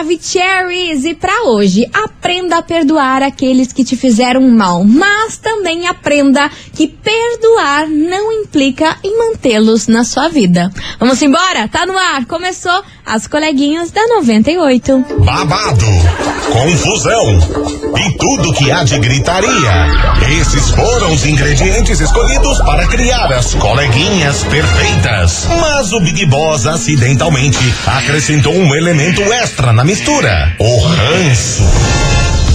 Maravicheries! E para hoje, aprenda a perdoar aqueles que te fizeram mal, mas também aprenda que perdoar não implica em mantê-los na sua vida. Vamos embora? Tá no ar! Começou as coleguinhas da 98. Babado, confusão e tudo que há de gritaria. Esses foram os ingredientes escolhidos para criar as coleguinhas perfeitas. Mas o Big Boss acidentalmente acrescentou um elemento extra na mistura: o ranço.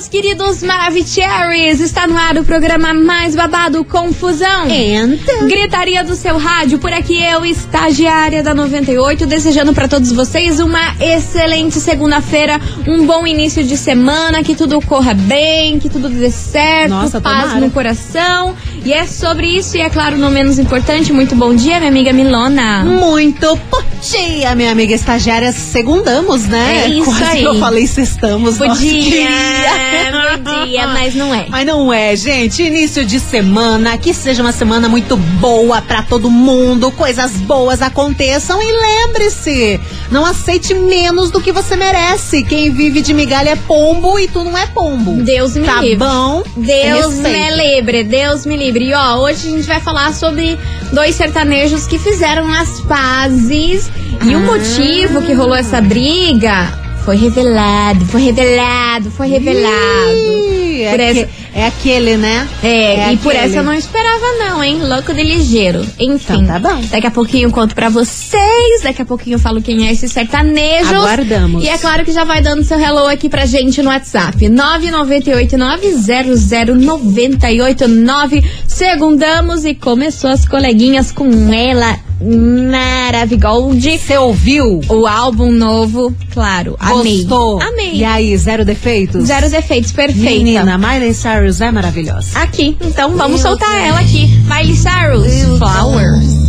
Meus queridos Maravicheries! Está no ar o programa mais babado Confusão. Então. Gritaria do seu rádio, por aqui eu, estagiária da 98, desejando para todos vocês uma excelente segunda-feira, um bom início de semana, que tudo corra bem, que tudo dê certo, Nossa, paz tomara. no coração. E é sobre isso, e é claro, não menos importante, muito bom dia, minha amiga Milona. Muito bom dia, minha amiga estagiária. Segundamos, né? É isso Quase aí. que eu falei sextamos. nossa, Podia, mas não é. Mas não é, gente. Início de semana, que seja uma semana muito boa pra todo mundo, coisas boas aconteçam e lembre-se, não aceite menos do que você merece. Quem vive de migalha é pombo e tu não é pombo. Deus me tá livre. bom? Deus me livre, Deus me livre. E ó, hoje a gente vai falar sobre dois sertanejos que fizeram as pazes. E Ah. o motivo que rolou essa briga foi revelado, foi revelado, foi revelado. Ih, é, Por essa- é aquele, né? É, e por aquele. essa eu não esperava não, hein? Louco de ligeiro. Enfim, Então tá bom. daqui a pouquinho eu conto pra vocês, daqui a pouquinho eu falo quem é esse sertanejo. Aguardamos. E é claro que já vai dando seu hello aqui pra gente no WhatsApp. 998900989. Segundamos e começou as coleguinhas com ela, Maravigold. Você ouviu? O álbum novo, claro, amei. Gostou? Amei. E aí, zero defeitos? Zero defeitos, perfeita. Menina, Miley Cyrus é maravilhosa. Aqui, então vamos Meu soltar Deus. ela aqui. Miley Cyrus, Flowers.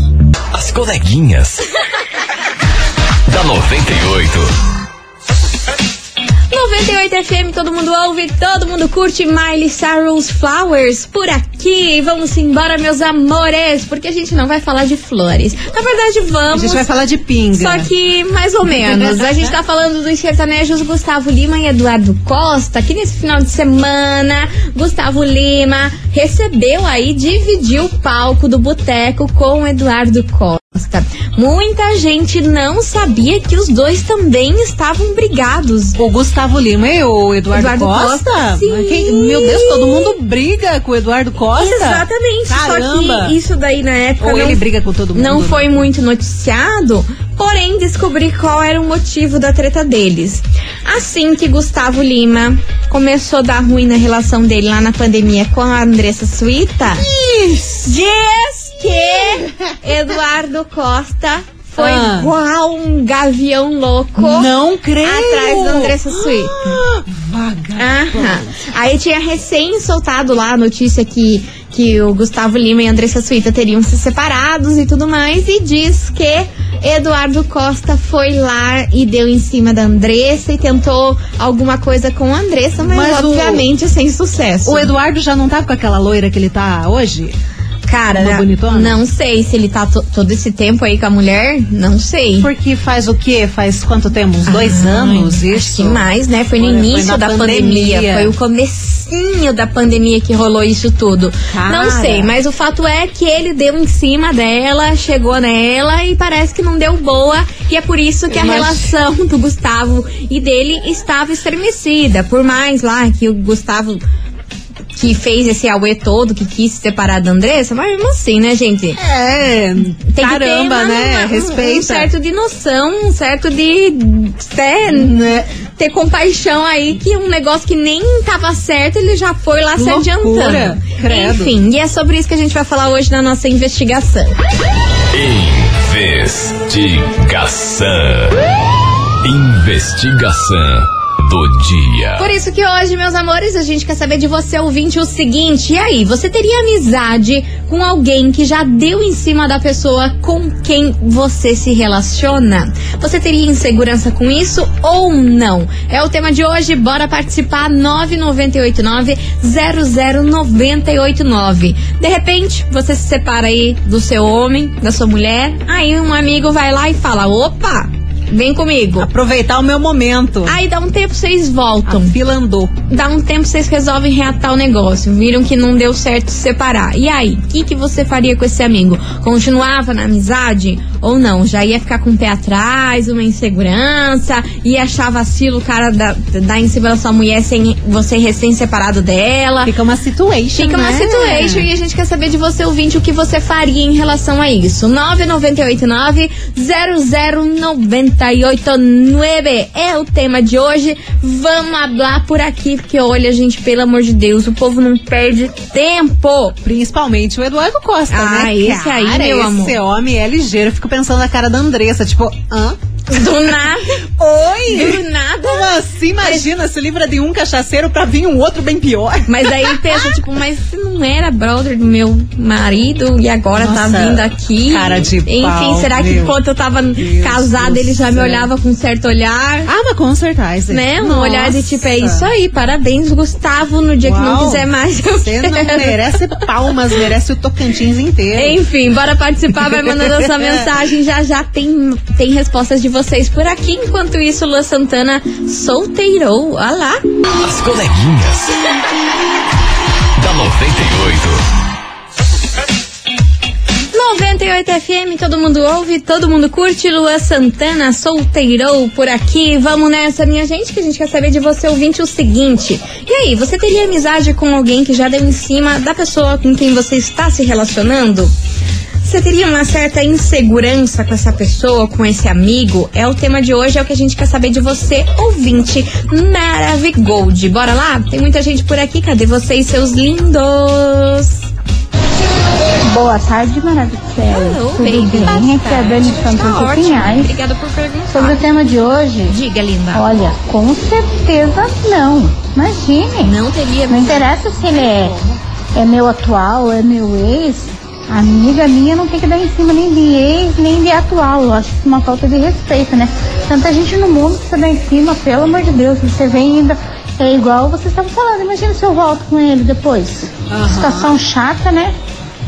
As coleguinhas. da 98. 98 FM, todo mundo ouve, todo mundo curte Miley Cyrus Flowers por aqui. Vamos embora, meus amores, porque a gente não vai falar de flores. Na verdade, A vamos. gente vai falar de pinga. Só que mais ou menos. A gente tá falando dos sertanejos Gustavo Lima e Eduardo Costa, que nesse final de semana, Gustavo Lima recebeu aí, dividiu o palco do boteco com o Eduardo Costa. Muita gente não sabia que os dois também estavam brigados. O Gustavo Lima e o Eduardo, Eduardo Costa? Costa. Quem- meu Deus, todo mundo briga com o Eduardo Costa? Exatamente. Caramba. Só que isso daí na época Ou não, ele briga com todo mundo? não foi muito noticiado, porém descobri qual era o motivo da treta deles. Assim que Gustavo Lima começou a dar ruim na relação dele lá na pandemia com a Andressa Suíta, diz que Eduardo Costa foi Ah. igual um gavião louco Não creio. atrás da Andressa Suíta. Ah, Vaga. Aí tinha recém soltado lá a notícia que, que o Gustavo Lima e a Andressa Suíta teriam se separados e tudo mais. E diz que Eduardo Costa foi lá e deu em cima da Andressa e tentou alguma coisa com a Andressa, mas, Mas o- obviamente sem sucesso. O Eduardo já não tá com aquela loira que ele tá hoje? Cara, uma bonitona? não sei se ele tá to- todo esse tempo aí com a mulher, não sei. Porque faz o quê? Faz quanto tempo? Uns dois Ai, anos acho isso? que mais, né? Foi no Foi- foi início na da pandemia. pandemia. Foi o comecinho da pandemia que rolou isso tudo. Cara. Não sei, mas o fato é que ele deu em cima dela, chegou nela e parece que não deu boa. E é por isso que a relação do Gustavo e dele estava estremecida. Por mais lá que o Gustavo que fez esse auê todo, que quis se separar da Andressa, mas mesmo assim, né, gente? É, Tem que caramba, ter uma- né? uma- um- Respeita. Um certo de noção, um certo de até Né? ter compaixão aí que um negócio que nem tava certo, ele já foi lá se Loucura, adiantando. credo. Enfim, e é sobre isso que a gente vai falar hoje na nossa investigação. Investigação. Investigação do dia. Por isso que hoje, meus amores, a gente quer saber de você, ouvinte, o seguinte. E aí, você teria amizade com alguém que já deu em cima da pessoa com quem você se relaciona? Você teria insegurança com isso ou não? É o tema de hoje, bora participar 9989-00989. De repente, você se separa aí do seu homem, da sua mulher, aí um amigo vai lá e fala, opa, vem comigo. Aproveitar o meu momento. Aí dá um tempo, vocês voltam. A fila andou. Dá um tempo, vocês resolvem reatar o negócio. Viram que não deu certo se separar. E aí, o que, que você faria com esse amigo? Continuava na amizade ou não? Já ia ficar com o pé atrás, uma insegurança, ia achar vacilo o cara da, da em cima da sua mulher sem você recém-separado dela. Fica uma situation, Fica uma né? situation e a gente quer saber de você, ouvinte, o que você faria em relação a isso. 9989-00989 é o tema de hoje. Vamos hablar por aqui, porque olha, gente, pelo amor de Deus, o povo não perde tempo. Principalmente o Eduardo Costa, Ah, né? esse aí, Cara, meu esse amor. homem é ligeiro. Eu fico pensando na cara da Andressa, tipo, hã? Do nada, Oi? do nada. Como assim? Imagina, se livra de um cachaceiro pra vir um outro bem pior. Mas aí pensa, tipo, mas você não era brother do meu marido e agora tá Nossa, vindo aqui. cara de Enfim, pau, será que enquanto eu tava Deus casada ele já me olhava com um certo olhar? Ah, mas com certeza. né? Um Nossa. olhar de tipo, é isso aí, parabéns, Gustavo. No dia que não Uau. quiser mais, Você não merece palmas, merece o Tocantins inteiro. Enfim, bora participar, vai mandando a sua mensagem. Já já tem, tem respostas de vocês por aqui. Enquanto isso, Lua Santana solteirou. Olha lá. As coleguinhas. da 98. 98 FM, todo mundo ouve, todo mundo curte. Lua Santana solteirou por aqui. Vamos nessa, minha gente, que a gente quer saber de você, ouvinte, o seguinte. E aí, você teria amizade com alguém que já deu em cima da pessoa com quem você está se relacionando? Você teria uma certa insegurança com essa pessoa, com esse amigo? É o tema de hoje, é o que a gente quer saber de você, ouvinte Maravigold. Bora lá? Tem muita gente por aqui, cadê vocês, seus lindos? Boa tarde, Maravilhosa. Tudo baby. bem? Aqui é a Dani Tá Santos ótimo. Pinhais. Obrigada por perguntar. Sobre o tema de hoje, Diga, linda. olha, com certeza não. Imagine. Não teria Não interessa se ele é, é meu atual, é meu ex. Amiga minha não tem que dar em cima nem de ex, nem de atual. Eu acho isso uma falta de respeito, né? Tanta gente no mundo que você dá em cima, pelo amor de Deus. Você vem ainda. É igual vocês estavam falando. Imagina se eu volto com ele depois. Situação chata, né?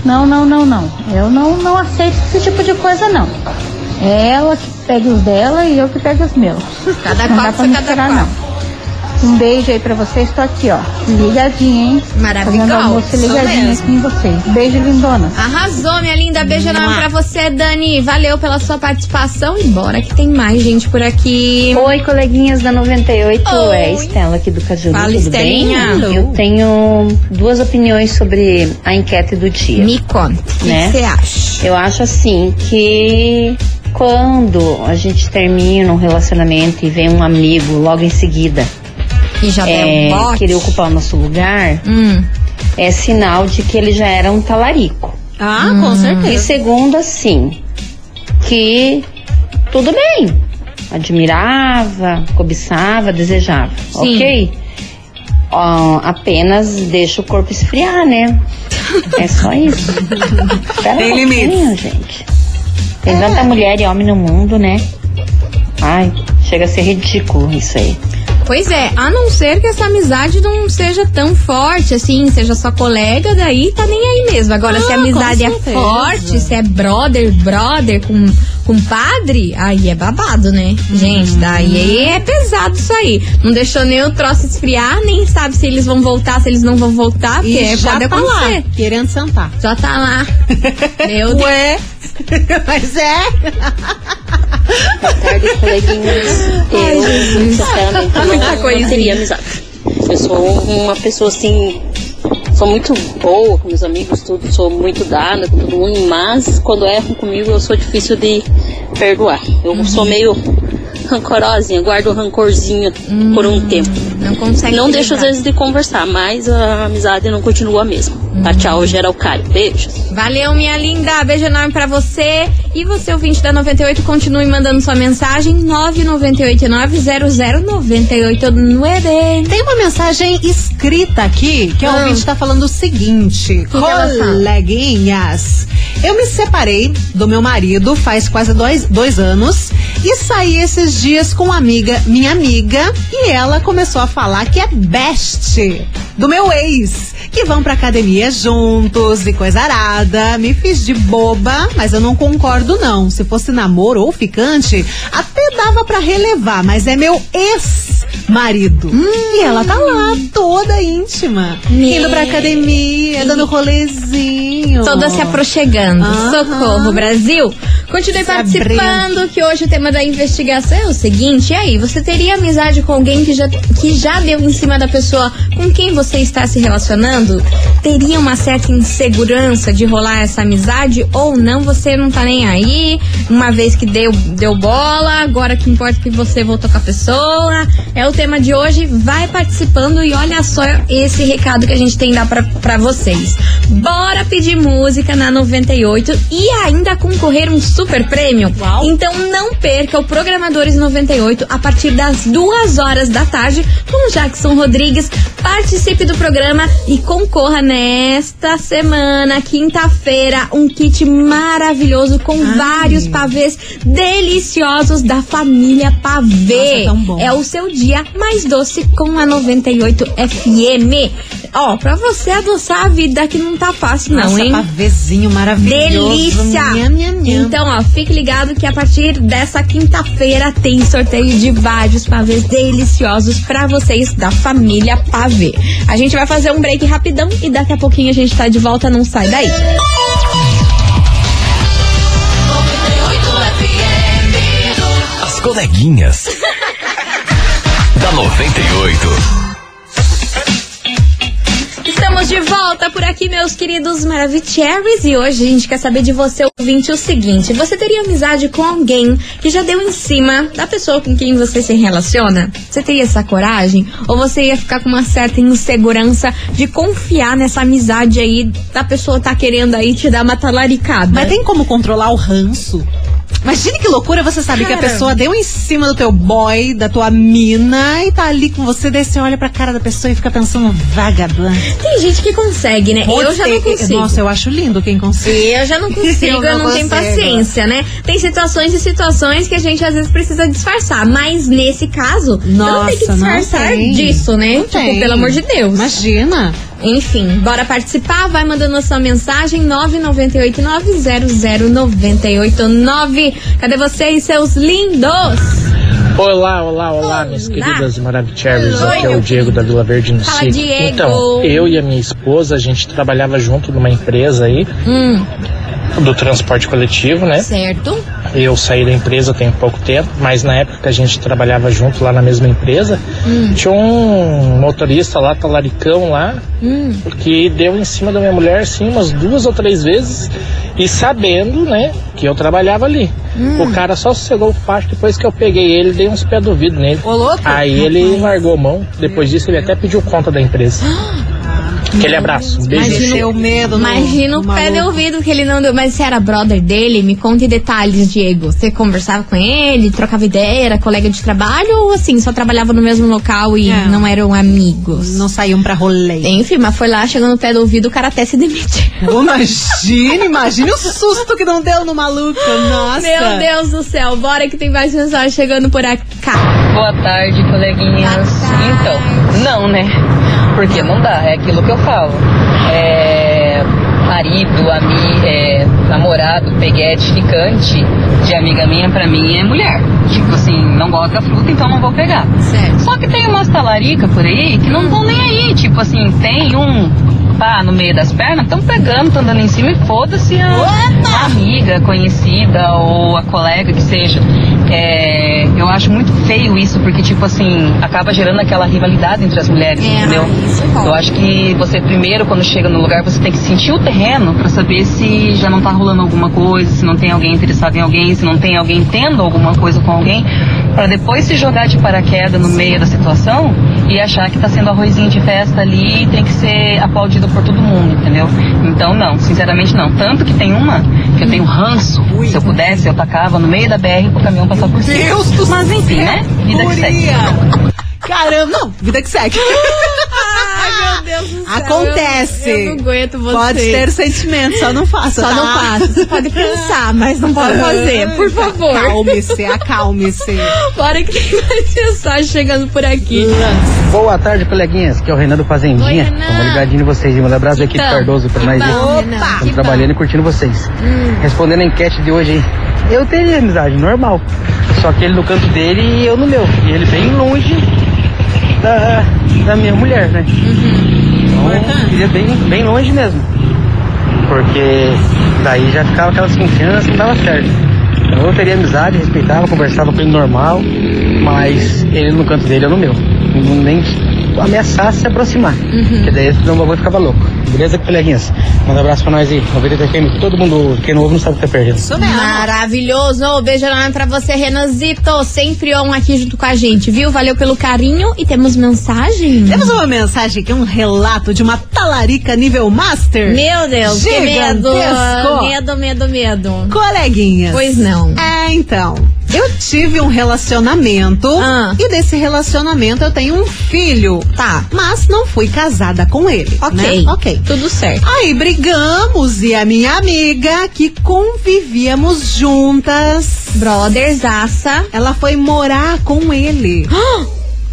Não, não, não, não. Eu não, não aceito esse tipo de coisa, não. É ela que pega os dela e eu que pego os meus. Cada não dá quatro, pra cada misturar, quatro. não. Um beijo aí pra vocês, tô aqui, ó. Ligadinha, hein? Maravilhosa. Fazendo almoço ligadinha aqui em vocês. Beijo, lindona. Arrasou, minha linda. Beijo enorme pra você, Dani. Valeu pela sua participação. E bora que tem mais gente por aqui. Oi, coleguinhas da 98, Oi. é Estela aqui do Cajuru, Fala, tudo Estelinha. bem? Eu tenho duas opiniões sobre a enquete do dia. Me conta. O que Né? você acha? Eu acho assim que quando a gente termina um relacionamento e vem um amigo logo em seguida Que já é, deu um bote? querer ocupar o nosso lugar, Hum. é sinal de que ele já era um talarico. Ah, Hum. com E certeza. segundo, assim, que tudo bem. Admirava, cobiçava, desejava. Sim. Ok? Ó, apenas deixa o corpo esfriar, né? É só isso. Espera Tem um limites. gente. Tem tanta mulher e homem no mundo, né? Ai, chega a ser ridículo isso aí. Pois é, a não ser que essa amizade não seja tão forte, assim, seja só colega, daí tá nem aí mesmo. Agora, se a Ah, amizade é forte, se é brother, brother com, com padre, aí é babado, né? Gente, daí é pesado isso aí. Não deixou nem o troço esfriar, nem sabe se eles vão voltar, se eles não vão voltar, porque E já pode tá acontecer. lá, querendo sentar. Já tá lá. Meu Deus. Ué, mas é. Boa tarde, coleguinhas. Eu, sinceramente, Muita não, não teria amizade. Eu sou uma pessoa assim. Sou muito boa com meus amigos, tudo, sou muito dada com todo mundo, mas quando erram comigo eu sou difícil de perdoar. Eu sou meio rancorosinha, guardo rancorzinho por um tempo. Não consegue. Não deixo às vezes de conversar, mas a amizade não continua a mesma. Tá, tchau, Geralcário. Beijos. Valeu, minha linda. Beijo enorme pra você. E você, ouvinte da 98, continue mandando sua mensagem 998900989. Tem uma mensagem escrita aqui que Ah. ouvinte tá falando o seguinte: que? Coleguinhas, eu me separei do meu marido faz quase dois, dois anos e saí esses dias com uma amiga, minha amiga, e ela começou a falar que é best do meu ex, que vão pra academia juntos e coisa arada. Me fiz de boba, mas eu não concordo não. Se fosse namoro ou ficante, até dava pra relevar, mas é meu ex marido. E ela tá lá, toda íntima. Meu. Indo pra academia, dando rolezinho. Toda se aproxegando. Aham. Socorro, Brasil. Continue participando, que hoje o tema da investigação é o seguinte: e aí, você teria amizade com alguém que já, que já deu em cima da pessoa com quem você está se relacionando? Teria uma certa insegurança de rolar essa amizade ou não? Você não tá nem aí, uma vez que deu, deu bola, agora que importa que você voltou com a pessoa. É o tema de hoje. Vai participando e olha só esse recado que a gente tem dar pra, pra vocês. Bora pedir música na 98 e ainda concorrer um super prêmio? Uau. Então não perca o Programadores 98 a partir das duas horas da tarde com o Jackson Rodrigues. Participe do programa e concorra nesta semana, quinta-feira, um kit maravilhoso com Ai. vários pavês deliciosos da família Pavê. Nossa. É o seu dia mais doce com a 98 FM. Ó, pra você adoçar a vida que não tá fácil não, Nossa, hein? pavezinho maravilhoso. Delícia! Nham, nham, nham. Então, ó, fique ligado que a partir dessa quinta-feira tem sorteio de vários pavês deliciosos pra vocês da família Pavê. A gente vai fazer um break rapidão e daqui a pouquinho a gente tá de volta, não sai daí. As coleguinhas. Da 98. Estamos de volta por aqui, meus queridos Maravicheries. E hoje a gente quer saber de você, ouvinte, o seguinte: você teria amizade com alguém que já deu em cima da pessoa com quem você se relaciona? Você teria essa coragem? Ou você ia ficar com uma certa insegurança de confiar nessa amizade aí da pessoa tá querendo aí te dar uma talaricada? Mas tem como controlar o ranço? Imagine que loucura você sabe que a Cara. pessoa deu em cima do teu boy, da tua mina, e tá ali com você, daí você olha pra cara da pessoa e fica pensando, vagabunda. Tem gente que consegue, né? eu já não Pode consigo. Nossa, eu acho lindo quem consegue. Eu já não consigo, eu Eu não, não tenho paciência, né? Tem situações e situações que a gente às vezes precisa disfarçar, mas nesse caso, você não tem que Nossa, disfarçar disso, né? Não tipo, tem. pelo amor de Deus. Imagina. Enfim, bora participar, vai mandando a sua mensagem 998900989. Cadê vocês, seus lindos? Olá, olá, olá, minhas Olá. queridas Maravicheries. Oi, Aqui é o Diego da Vila Verde no Fala, Sítio. Diego. Então, eu e a minha esposa, a gente trabalhava junto numa empresa aí, Hum, do transporte coletivo, né? certo? Eu saí da empresa tem pouco tempo, mas na época que a gente trabalhava junto lá na mesma empresa, Hum. tinha um motorista lá, talaricão lá, Hum. que deu em cima da minha mulher, assim, umas duas ou três vezes, e sabendo, né, que eu trabalhava ali. Hum. O cara só sossegou o facho depois que eu peguei ele, dei uns pés do ouvido nele. Ô, louco. Aí ele largou a mão, depois disso ele até pediu conta da empresa. Aquele abraço, um beijo. Imagina o medo. Imagina o pé de ouvido que ele não deu. Mas você era brother dele? Me conte detalhes, Diego. Você conversava com ele, trocava ideia, era colega de trabalho ou assim, só trabalhava no mesmo local e É. não eram amigos? Não saíam pra rolê. Enfim, mas foi lá, chegando no pé do ouvido, o cara até se demitiu. Imagine, imagine o susto que não deu no maluco. Nossa. Meu Deus do céu, bora que tem mais mensagens chegando por cá. Boa tarde, coleguinhas. Boa tarde. Então, não, né? Porque não dá, é aquilo que eu falo. É, marido, ami, é, namorado, peguete, ficante de amiga minha, pra mim é mulher. Tipo assim, não gosta da fruta, então não vou pegar. Certo. Só que tem umas talarica por aí que não estão nem aí. Tipo assim, tem um pá no meio das pernas, estão pegando, estão dando em cima e foda-se a, a amiga conhecida ou a colega que seja. É, eu acho muito feio isso, porque, tipo assim, acaba gerando aquela rivalidade entre as mulheres, É, entendeu? rola. Eu acho que você primeiro, quando chega no lugar, você tem que sentir o terreno pra saber se já não tá rolando alguma coisa, se não tem alguém interessado em alguém, se não tem alguém tendo alguma coisa com alguém, pra depois se jogar de paraquedas no meio da situação e achar que tá sendo arrozinho de festa ali e tem que ser aplaudido por todo mundo, entendeu? Então não, sinceramente não. Tanto que tem uma que eu tenho ranço. Se eu pudesse, eu tacava no meio da BR pro caminhão passar por cima. Deus do Mas enfim, né? Vida que segue. Caramba, não, vida que segue. Ai, meu Deus do céu. Acontece. Eu, eu não aguento você. Pode ter sentimento, só não faça. Só tá? não faça. Você pode pensar, mas não pode fazer. Por favor. Acalme-se, acalme-se. Bora que tem mais mensagem chegando por aqui. Boa tarde, coleguinhas. Aqui é o Renan do Fazendinha. Oi, Renan. Tamo ligadinho em vocês. Manda abraço aqui de Então, Cardoso pra que nós. bom, que Estamos bom. trabalhando e curtindo vocês. Respondendo a enquete de hoje aí. Eu teria amizade, normal. Só que ele no canto dele e eu no meu. E ele bem longe da, da minha mulher, né? Então, eu queria bem, bem longe mesmo. Porque daí já ficava aquela desconfiança, não dava certo. Então eu teria amizade, respeitava, conversava com ele normal, mas ele no canto dele, eu no meu. Nem ameaçasse se aproximar. Porque daí senão o bagulho ficava louco. Beleza, coleguinhas? Manda um abraço pra nós aí. 90 FM, todo mundo que é novo não sabe o que tá perdendo. Isso mesmo. Maravilhoso! Beijo enorme pra você, Renanzito. Sempre on aqui junto com a gente, viu? Valeu pelo carinho e temos mensagem? Temos uma mensagem aqui, um relato de uma talarica nível master. Meu Deus, que medo! Gigantesco. Medo, medo, medo. Coleguinhas. Pois não. É, então. Eu tive um relacionamento Ah. e desse relacionamento eu tenho um filho. Tá. Mas não fui casada com ele. Ok. né? Ok. Tudo certo. Aí brigamos e a minha amiga, que convivíamos juntas, Brotherzaça. ela foi morar com ele.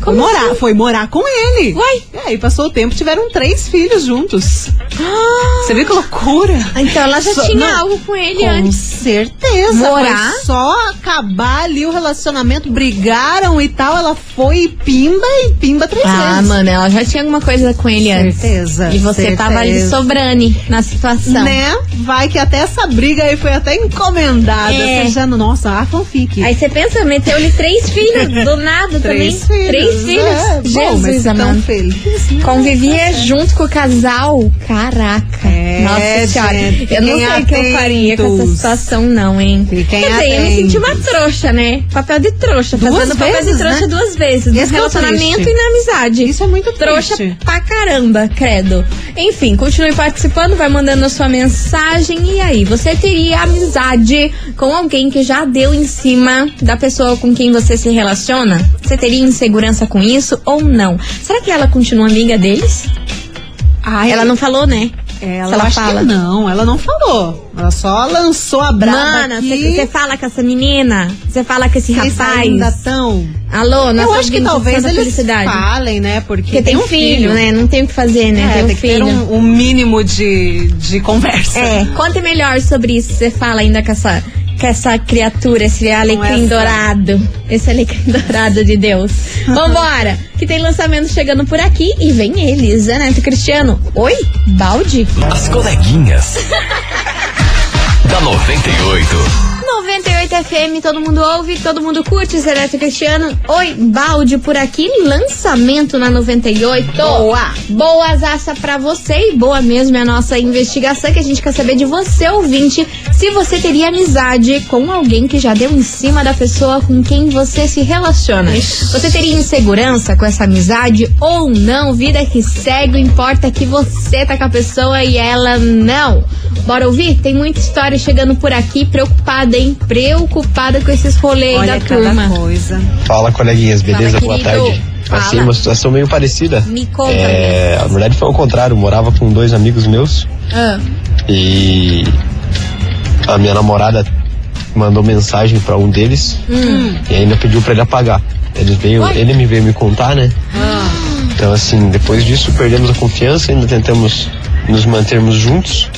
Foi Como morar, assim? foi morar com ele. Uai. E aí passou o tempo, tiveram três filhos juntos. Você viu que loucura? Então ela já Só- tinha não, algo com ele Com antes. certeza. Morar? Só acabar ali o relacionamento, brigaram e tal. Ela foi e pimba e pimba três Ah, vezes. mano, ela já tinha alguma coisa com ele antes. Certeza, E você tava ali certeza. sobrane na situação. Né? Vai que até essa briga aí foi até encomendada. É. Você já, nossa, ah, fanfic. Aí você pensa, meteu-lhe três filhos do nada também. Três filhos. Três filhos. É, bom, mas Jesus, tão feliz, né? Convivia junto com o casal. Caraca. É, Nossa senhora. gente, eu não sei o que eu faria com essa situação, não, hein? Fiquem Quer dizer, eu me senti uma trouxa, né? Papel de trouxa. Duas fazendo papel vezes, de trouxa né? duas vezes. No Esse é relacionamento triste. e na amizade. Isso é muito Trouxa triste. pra caramba, credo. Enfim, continue participando, vai mandando a sua mensagem. E aí, você teria amizade com alguém que já deu em cima da pessoa com quem você se relaciona? Você teria insegurança com isso ou não? Será que ela continua amiga deles? Ai, Ela não falou, né? Ela, Se ela fala. que não, ela não falou. Ela só lançou a brava Mana, você fala com essa menina? Você fala com esse Vocês rapaz? ainda tão... Alô, nossa Eu acho que talvez eles felicidade. falem, né? Porque, Porque tem um filho, né? Não tem o que fazer, né? É, tem um tem que ter filho. um, um mínimo de, de conversa. É, conte melhor sobre isso. Você fala ainda com essa, com essa criatura, esse alecrim essa- dourado. Esse alecrim dourado de Deus. Vambora, que tem lançamento chegando por aqui e vem ele, Zé Neto Cristiano. Oi, balde? As coleguinhas. da 98. 98 FM, todo mundo ouve, todo mundo curte, Zé Neto Cristiano. Oi, balde por aqui, lançamento na 98. Boa. Boas aça pra você e boa mesmo é a nossa investigação que a gente quer saber de você, ouvinte, se você teria amizade com alguém que já deu em cima da pessoa com quem você se relaciona. Você teria insegurança com essa amizade ou não? Vida que segue, importa é que você tá com a pessoa e ela não. Bora ouvir? Tem muita história chegando por aqui, preocupada, hein? Preocupada com esses rolês Olha da cada turma. coisa. Fala, coleguinhas, beleza? Fala, Boa querido. tarde. Fala. Assim, uma situação meio parecida. Me conta, É, na verdade foi ao contrário, eu morava com dois amigos meus Ah, e a minha namorada mandou mensagem pra um deles hum. e ainda pediu pra ele apagar. Ele veio, Uai. ele me veio me contar, né? Então assim, depois disso perdemos a confiança, ainda tentamos nos mantermos juntos,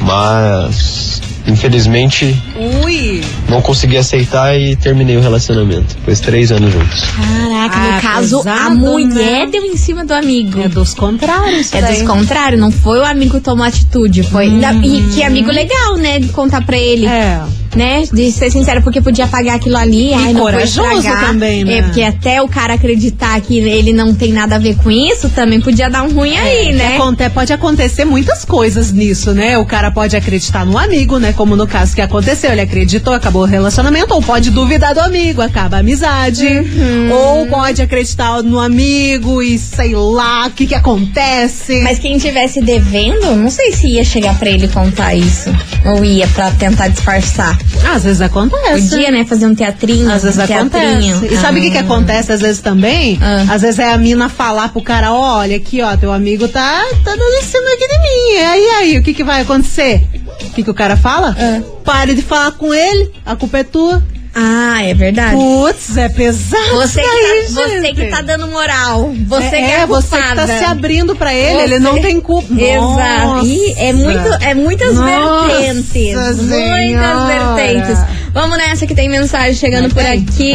mas infelizmente Ui. não consegui aceitar e terminei o relacionamento. Depois três anos juntos. Caraca, Ah, no caso, a pesado, mulher né? deu em cima do amigo. É dos contrários. É daí. dos contrários, não foi o amigo que tomou atitude, foi. ainda- E que amigo legal, né? De contar pra ele. É. né? De ser sincero, porque podia pagar aquilo ali. ai, não vou corajoso também, né? É, porque até o cara acreditar que ele não tem nada a ver com isso, também podia dar um ruim aí, É, né? que aconte- pode acontecer muitas coisas nisso, né? O cara pode acreditar no amigo, né? Como no caso que aconteceu, ele acreditou, acabou o relacionamento, ou pode duvidar do amigo, acaba a amizade, Uhum. ou pode acreditar no amigo e sei lá o que que acontece. Mas quem tivesse devendo, não sei se ia chegar pra ele contar isso. Ou ia pra tentar disfarçar. Às vezes acontece. Podia, né? Fazer um teatrinho. Às vezes um acontece. teatrinho. E sabe o que, que Ah. acontece às vezes também? Ah. Às vezes é a mina falar pro cara, olha aqui, ó, teu amigo tá, tá dando em cima aqui de mim. E aí, aí, o que que vai acontecer? O que que o cara fala? Ah. Pare de falar com ele, a culpa é tua. Ah, é verdade. Putz, é pesado Você que, aí, tá, você que tá dando moral. Você é, que é, a você que tá se abrindo pra ele, ele Você- não tem culpa. Exato. E é, muito, é muitas Nossa vertentes. Muitas Senhora. vertentes. Vamos nessa que tem mensagem chegando por aqui.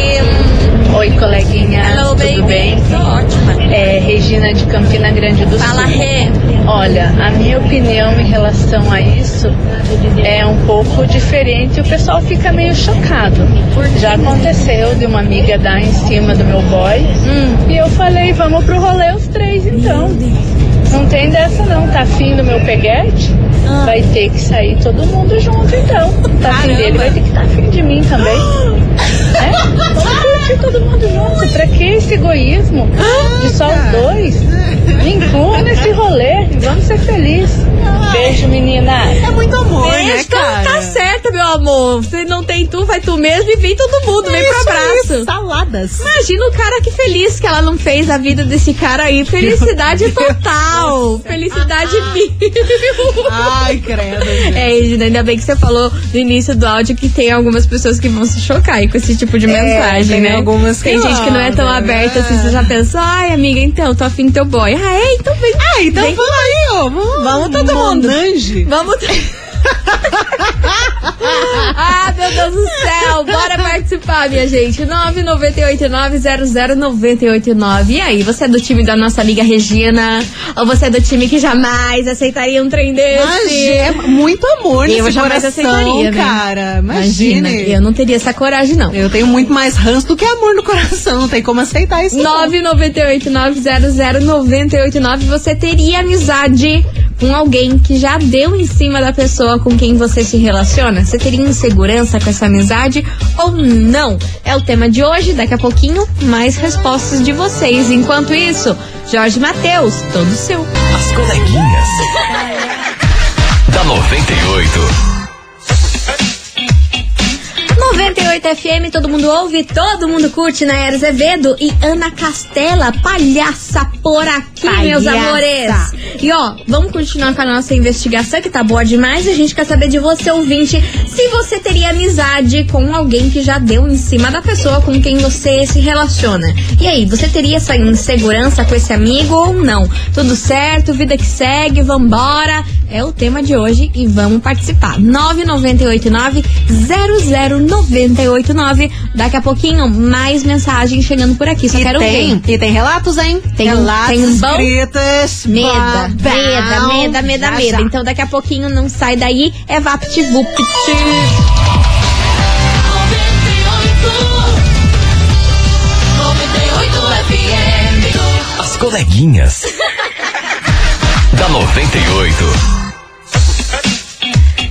Oi, coleguinha. Hello, Tudo baby. É Regina de Campina Grande do Fala, Sul. Rê. Olha, a minha opinião em relação a isso é um pouco diferente. O pessoal fica meio chocado. Já aconteceu de uma amiga dar em cima do meu boy. Hum. E eu falei, vamos pro rolê os três então. Não tem dessa não. Tá afim do meu peguete? Ah. Vai ter que sair todo mundo junto então. Tá afim dele, vai ter que estar afim de mim também. É? Vamos curtir todo mundo junto. Pra que esse egoísmo de só os dois? Me inclua nesse rolê e vamos ser felizes. Beijo, menina. É muito amor, né, Beijo, então cara? tá certo, meu amor. Se não tem tu, vai tu mesmo e vem todo mundo. Vem pro Isso aí, abraço. Saladas. Imagina o cara que feliz que ela não fez a vida desse cara aí. Felicidade total. Felicidade mil. Ai, credo. gente. É, Regina, ainda bem que você falou no início do áudio que tem algumas pessoas que vão se chocar aí com esse tipo de mensagem, tem né? algumas Tem gente que não é tão aberta assim, você já pensou, ai, amiga, então, tô afim do teu boy. Ah, é? Então vem. Ah, então vem. vamos aí, ó. Vamos, Vamos todo mundo. Monange. Vamos. ah, meu Deus do céu! Bora participar, minha gente. 998900989. E aí, você é do time da nossa amiga Regina? Ou você é do time que jamais aceitaria um trem desse? Mas é muito amor Eu nesse jamais coração, aceitaria, né? cara. Imagina, Imagine. eu não teria essa coragem, não. Eu tenho muito mais ranço do que amor no coração. Não tem como aceitar isso. não. 998-900-989. Você teria amizade com alguém que já deu em cima da pessoa com quem você se relaciona? Você teria insegurança com essa amizade ou não? É o tema de hoje. Daqui a pouquinho, mais respostas de vocês. Enquanto isso, Jorge Matheus, todo seu. As coleguinhas. da 98. 98 FM, todo mundo ouve, todo mundo curte, Nayara Azevedo e Ana Castela, palhaça por aqui, meus Palhaça. amores. E ó, vamos continuar com a nossa investigação, que tá boa demais. A gente quer saber de você, ouvinte, se você teria amizade com alguém que já deu em cima da pessoa com quem você se relaciona. E aí, você teria essa insegurança com esse amigo ou não? Tudo certo, vida que segue, vambora. É o tema de hoje e vamos participar. 9989 00989. Daqui a pouquinho, mais mensagem chegando por aqui. Só E quero tem, ver. e tem relatos, hein? Tem relatos tem um bom? escritos. Babão. Meda, meda, meda, Já, meda. já. Então daqui a pouquinho não sai daí, é VaptVupt. As coleguinhas. da 98.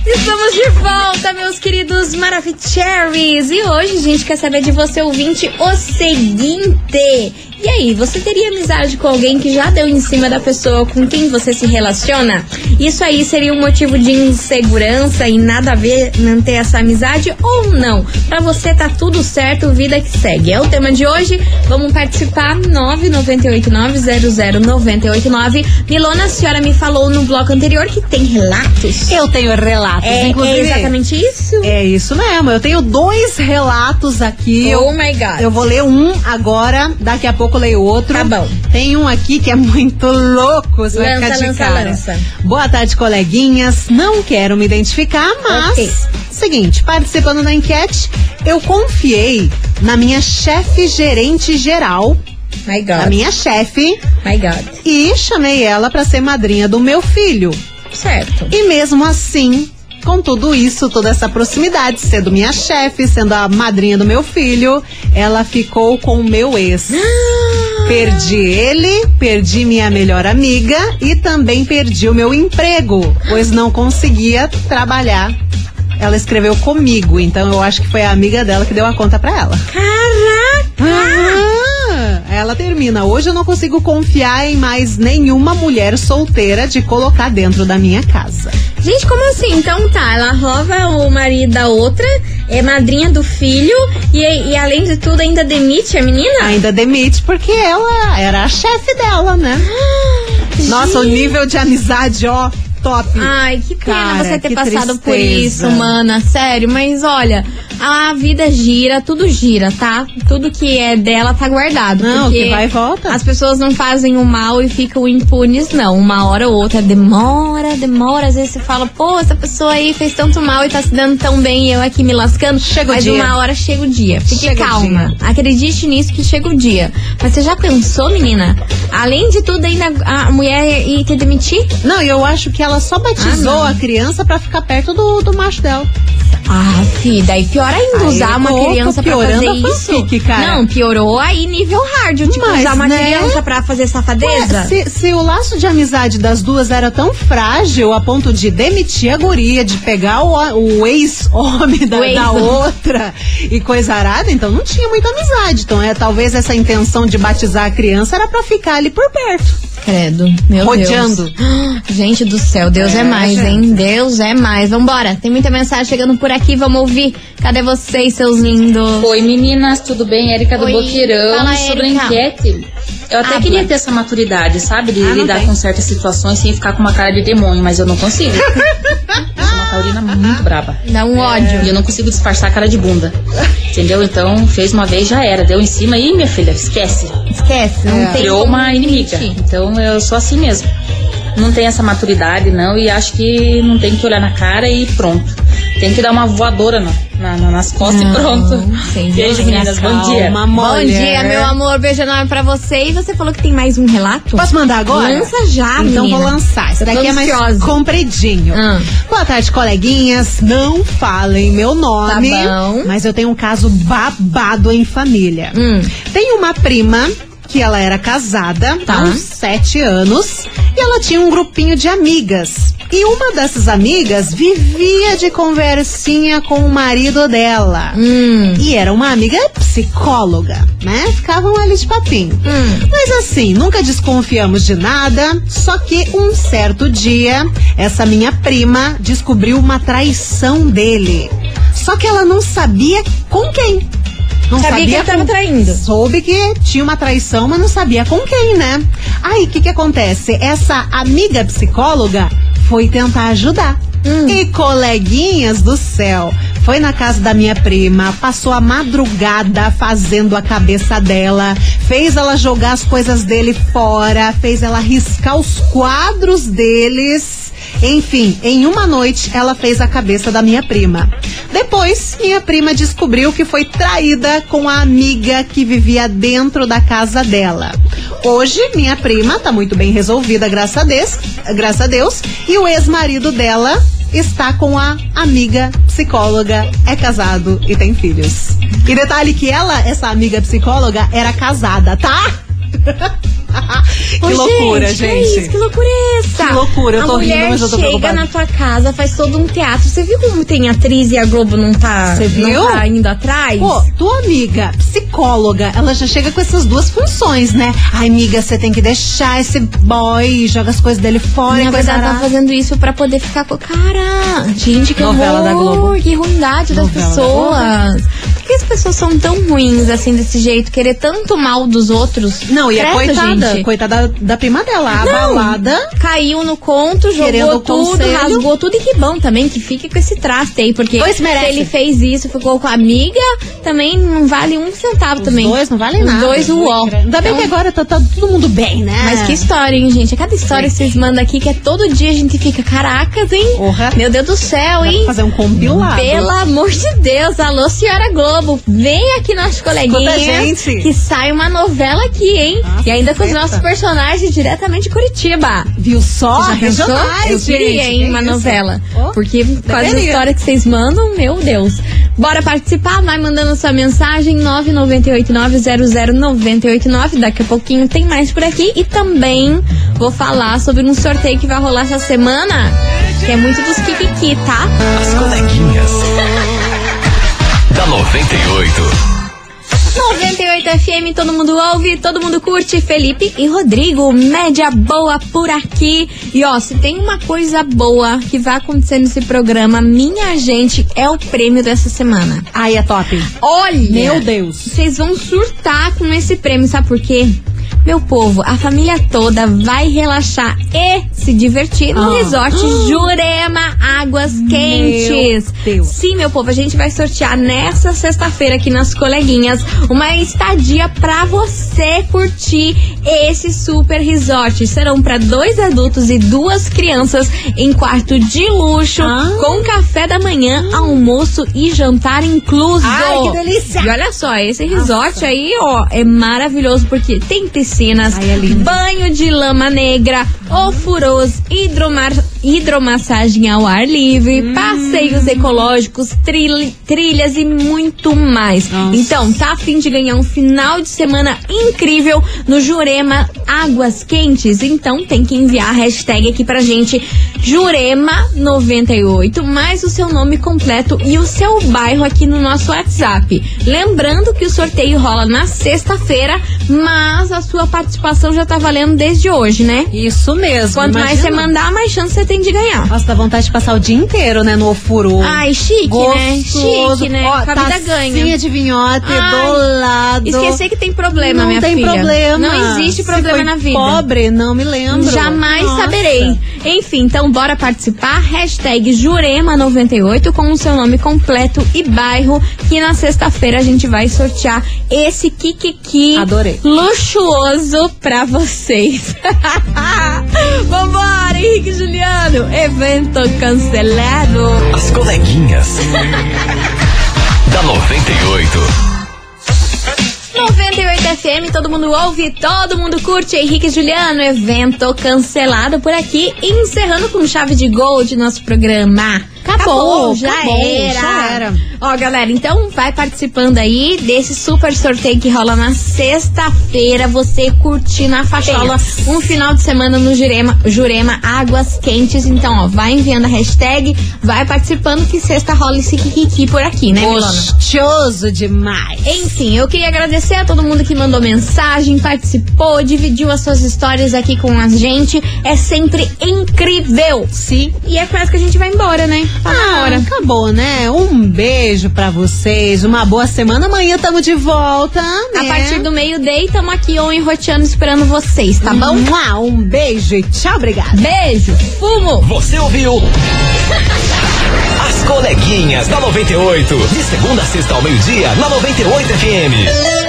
Estamos de volta, meus queridos Maravicheries. E hoje a gente quer saber de você, ouvinte, o seguinte. E aí, você teria amizade com alguém que já deu em cima da pessoa com quem você se relaciona? Isso aí seria um motivo de insegurança e nada a ver manter essa amizade ou não? Pra você tá tudo certo, vida que segue. É o tema de hoje. Vamos participar 998900989. Milona, a senhora me falou no bloco anterior que tem relatos. Eu tenho relatos, É, inclusive. é exatamente isso? É isso mesmo. Eu tenho dois relatos aqui. Oh eu, my God. Eu vou ler um agora, daqui a pouco eu leio outro. Tá bom. Tem um aqui que é muito louco, você vai Lança, ficar de lança, cara. lança. Boa tarde, coleguinhas. Não quero me identificar, mas Ok. seguinte, participando da enquete, eu confiei na minha chefe gerente geral, My God. a minha chefe, My God. e chamei ela pra ser madrinha do meu filho. Certo. E mesmo assim, com tudo isso, toda essa proximidade, sendo minha chefe, sendo a madrinha do meu filho, ela ficou com o meu ex. Perdi ele, perdi minha melhor amiga e também perdi o meu emprego, pois não conseguia trabalhar. Ela escreveu comigo, então eu acho que foi a amiga dela que deu a conta pra ela. Caraca! Ela termina. Hoje eu não consigo confiar em mais nenhuma mulher solteira de colocar dentro da minha casa. Gente, como assim? Então tá, ela rouba o marido da outra, é madrinha do filho e, e além de tudo ainda demite a menina? Ainda demite porque ela era a chefe dela, né? Nossa, o nível de amizade, ó, top. Ai, que pena Cara, você ter passado por tristeza. isso, mana. Sério, mas olha, a vida gira, tudo gira, tá? Tudo que é dela tá guardado. Não, que vai e volta. As pessoas não fazem o mal e ficam impunes, não. Uma hora ou outra demora, demora. Às vezes você fala, pô, essa pessoa aí fez tanto mal e tá se dando tão bem e eu aqui me lascando. Chega o mas dia. uma hora chega o dia. Fique Chega calma. Acredite nisso que chega o dia. Mas você já pensou, menina? Além de tudo, ainda a mulher ir te demitir? Não, eu acho que ela só batizou Ah, a criança pra ficar perto do, do macho dela. Ah, fi, daí pior ainda Aí usar eu uma tô criança pra fazer a isso. fanfic, cara. Não, piorou aí nível hard. Tipo, Mas, usar uma né? criança pra fazer safadeza. Ué, se, se o laço de amizade das duas era tão frágil a ponto de demitir a guria, de pegar o, o ex-homem da, ex- da outra e coisa arada, então não tinha muita amizade. Então é talvez essa intenção de batizar a criança era pra ficar ali por perto. Credo, meu Rodeando. Deus. Gente do céu, Deus é, É, mais, gente. hein? Deus é mais. Vambora, tem muita mensagem chegando por aqui, vamos ouvir. Cadê vocês, seus lindos? Oi meninas, tudo bem? Érica do Oi, Boqueirão. fala, Sobre Érica. a enquete, eu até Habla. queria ter essa maturidade, sabe? De Ah, não lidar com certas situações sem ficar com uma cara de demônio, mas eu não consigo. eu sou uma taurina muito braba. Dá um E ódio. eu não consigo disfarçar a cara de bunda. Entendeu? Então, fez uma vez, já era. Deu em cima e, minha filha, esquece. Esquece, não tem Criou uma inimiga. Então, eu sou assim mesmo. Não tem essa maturidade, não, e acho que não tem que olhar na cara e pronto. Tem que dar uma voadora na, na- na- nas costas Não, e pronto. Beijo, meninas. Bom dia. Bom dia, meu amor. Beijo enorme pra você. E você falou que tem mais um relato? Posso mandar agora? Lança já, Então menina. vou lançar. Tô daqui é mais compridinho. Ah. Boa tarde, coleguinhas. Não falem meu nome. Tá bom. Mas eu tenho um caso babado em família. Hum. Tem uma prima que ela era casada Tá. há uns sete anos e ela tinha um grupinho de amigas. E uma dessas amigas vivia de conversinha com o marido dela. Hum. E era uma amiga psicóloga, né? Ficavam ali de papinho. Hum. Mas assim, nunca desconfiamos de nada. Só que um certo dia, essa minha prima descobriu uma traição dele. Só que ela não sabia com quem. Não Sabia que ele tava com- traindo. Soube que tinha uma traição, mas não sabia com quem, né? Aí, o que que acontece? Essa amiga psicóloga foi tentar ajudar. Hum. E coleguinhas do céu, foi na casa da minha prima, passou a madrugada fazendo a cabeça dela, fez ela jogar as coisas dele fora, fez ela riscar os quadros deles. Enfim, em uma noite ela fez a cabeça da minha prima. Depois, minha prima descobriu que foi traída com a amiga que vivia dentro da casa dela. Hoje, minha prima tá muito bem resolvida, graças a Deus, graças a Deus e o ex-marido dela está com a amiga psicóloga, é casado e tem filhos. E detalhe que ela, essa amiga psicóloga, era casada, tá? que Ô, loucura, que gente. isso? Que loucura é essa? Que loucura, eu a tô rindo, mas eu tô chega preocupada. na tua casa, faz todo um teatro. Você viu como tem atriz e a Globo não tá, Você viu? não tá indo atrás? Pô, tua amiga, psicóloga, ela já chega com essas duas funções, né? Ai, amiga, você tem que deixar esse boy, joga as coisas dele fora e coisa verdade, tá fazendo isso pra poder ficar com. Cara, gente, que Novela horror, da Globo. que ruindade das Novela da pessoas. Por que as pessoas são tão ruins assim desse jeito? Querer tanto mal dos outros? Não, e a Presta, coitada, gente. Coitada da prima dela, abalada. Caiu no conto, jogou tudo, conselho. rasgou tudo e que bom também que fique com esse traste aí, porque Pois merece. ele fez isso, ficou com a amiga, também não vale um centavo Os também. dois não valem Os nada. dois uó. Ainda bem Então, que agora tá, tá todo mundo bem, né? Mas que história, hein, gente? É cada história que vocês mandam aqui que é todo dia a gente fica, caracas, hein? Porra. Meu Deus do céu, hein? fazer um compilado. Pelo amor de Deus, alô, senhora Globo. Vem aqui nosso coleguinha. Escuta a gente. Que sai uma novela aqui, hein? e ainda com os eita. nossos personagens diretamente de Curitiba. Viu só? Você já pensou? Regionais, Eu queria, gente, hein, uma isso? novela. Oh, Porque com as histórias que vocês mandam, meu Deus. Bora participar? Vai mandando sua mensagem 998900989. Daqui a pouquinho tem mais por aqui. E também vou falar sobre um sorteio que vai rolar essa semana, que é muito dos Kikiki, tá? As coleguinhas. da 98. 98 FM, todo mundo ouve, todo mundo curte. Felipe e Rodrigo, média boa por aqui. E ó, se tem uma coisa boa que vai acontecer nesse programa, minha gente, é o prêmio dessa semana. Ai, é top. Olha! Meu Deus. Vocês vão surtar com esse prêmio, sabe por quê? Meu povo, a família toda vai relaxar e se divertir no Ah. resort Jurema Águas Quentes. Deus. Sim, meu povo, a gente vai sortear nessa sexta-feira aqui nas coleguinhas uma estadia pra você curtir esse super resort. Serão pra dois adultos e duas crianças em quarto de luxo, Ah. com café da manhã, almoço e jantar incluso. Ai, que delícia! E olha só, esse resort aí, ó, é maravilhoso porque tem piscinas, Ai, é banho de lama negra, ofurôs, hidromar, hidromassagem ao ar livre, Hum. passeios ecológicos, trilha- trilhas e muito mais. Nossa. Então, tá a fim de ganhar um final de semana incrível no Jurema Águas Quentes? Então tem que enviar a hashtag aqui pra gente, Jurema98, mais o seu nome completo e o seu bairro aqui no nosso WhatsApp. Lembrando que o sorteio rola na sexta-feira, mas a sua participação já tá valendo desde hoje, né? Isso mesmo. Quanto mais você imagina. mandar, mais chance você tem de ganhar. Nossa, dá vontade de passar o dia inteiro, né, no ofurô. Ai, chique, né? Gostoso. Chique, né? Ó, Com a vida ganha. de vinhote Ai, do lado. Esquecer que tem problema, não minha tem filha. problema. Não existe problema na vida. pobre, não me lembro. Jamais Nossa. saberei. Enfim, então bora participar. Hashtag Jurema98 com o seu nome completo e bairro. Que na sexta-feira a gente vai sortear esse Kikiki Adorei. luxuoso pra vocês. Vambora, Henrique e Evento cancelado. As coleguinhas. da 98. 98 FM, todo mundo ouve, todo mundo curte. Henrique e Juliano, evento cancelado por aqui. E encerrando com chave de gol de nosso programa. Acabou, já, acabou, era. já era. Ó, galera, então vai participando aí desse super sorteio que rola na sexta-feira. Você curtir na fachola um final de semana no Jurema, Jurema Águas Quentes. Então, ó, vai enviando a hashtag, vai participando que sexta rola esse kikiki por aqui, né, Milona? Gostoso demais. Enfim, eu queria agradecer a todo mundo que mandou mensagem, participou, dividiu as suas histórias aqui com a gente. É sempre incrível. Sim. E é com essa que a gente vai embora, né? Tá na Ah, hora. acabou, né? Um beijo pra vocês, uma boa semana. Amanhã tamo de volta, né? A partir do meio-day, tamo aqui on e roteando esperando vocês, tá bom? Mua, Um beijo e tchau, obrigada. Beijo, fumo! Você ouviu? As coleguinhas da 98. De segunda a sexta ao meio-dia, na 98 FM.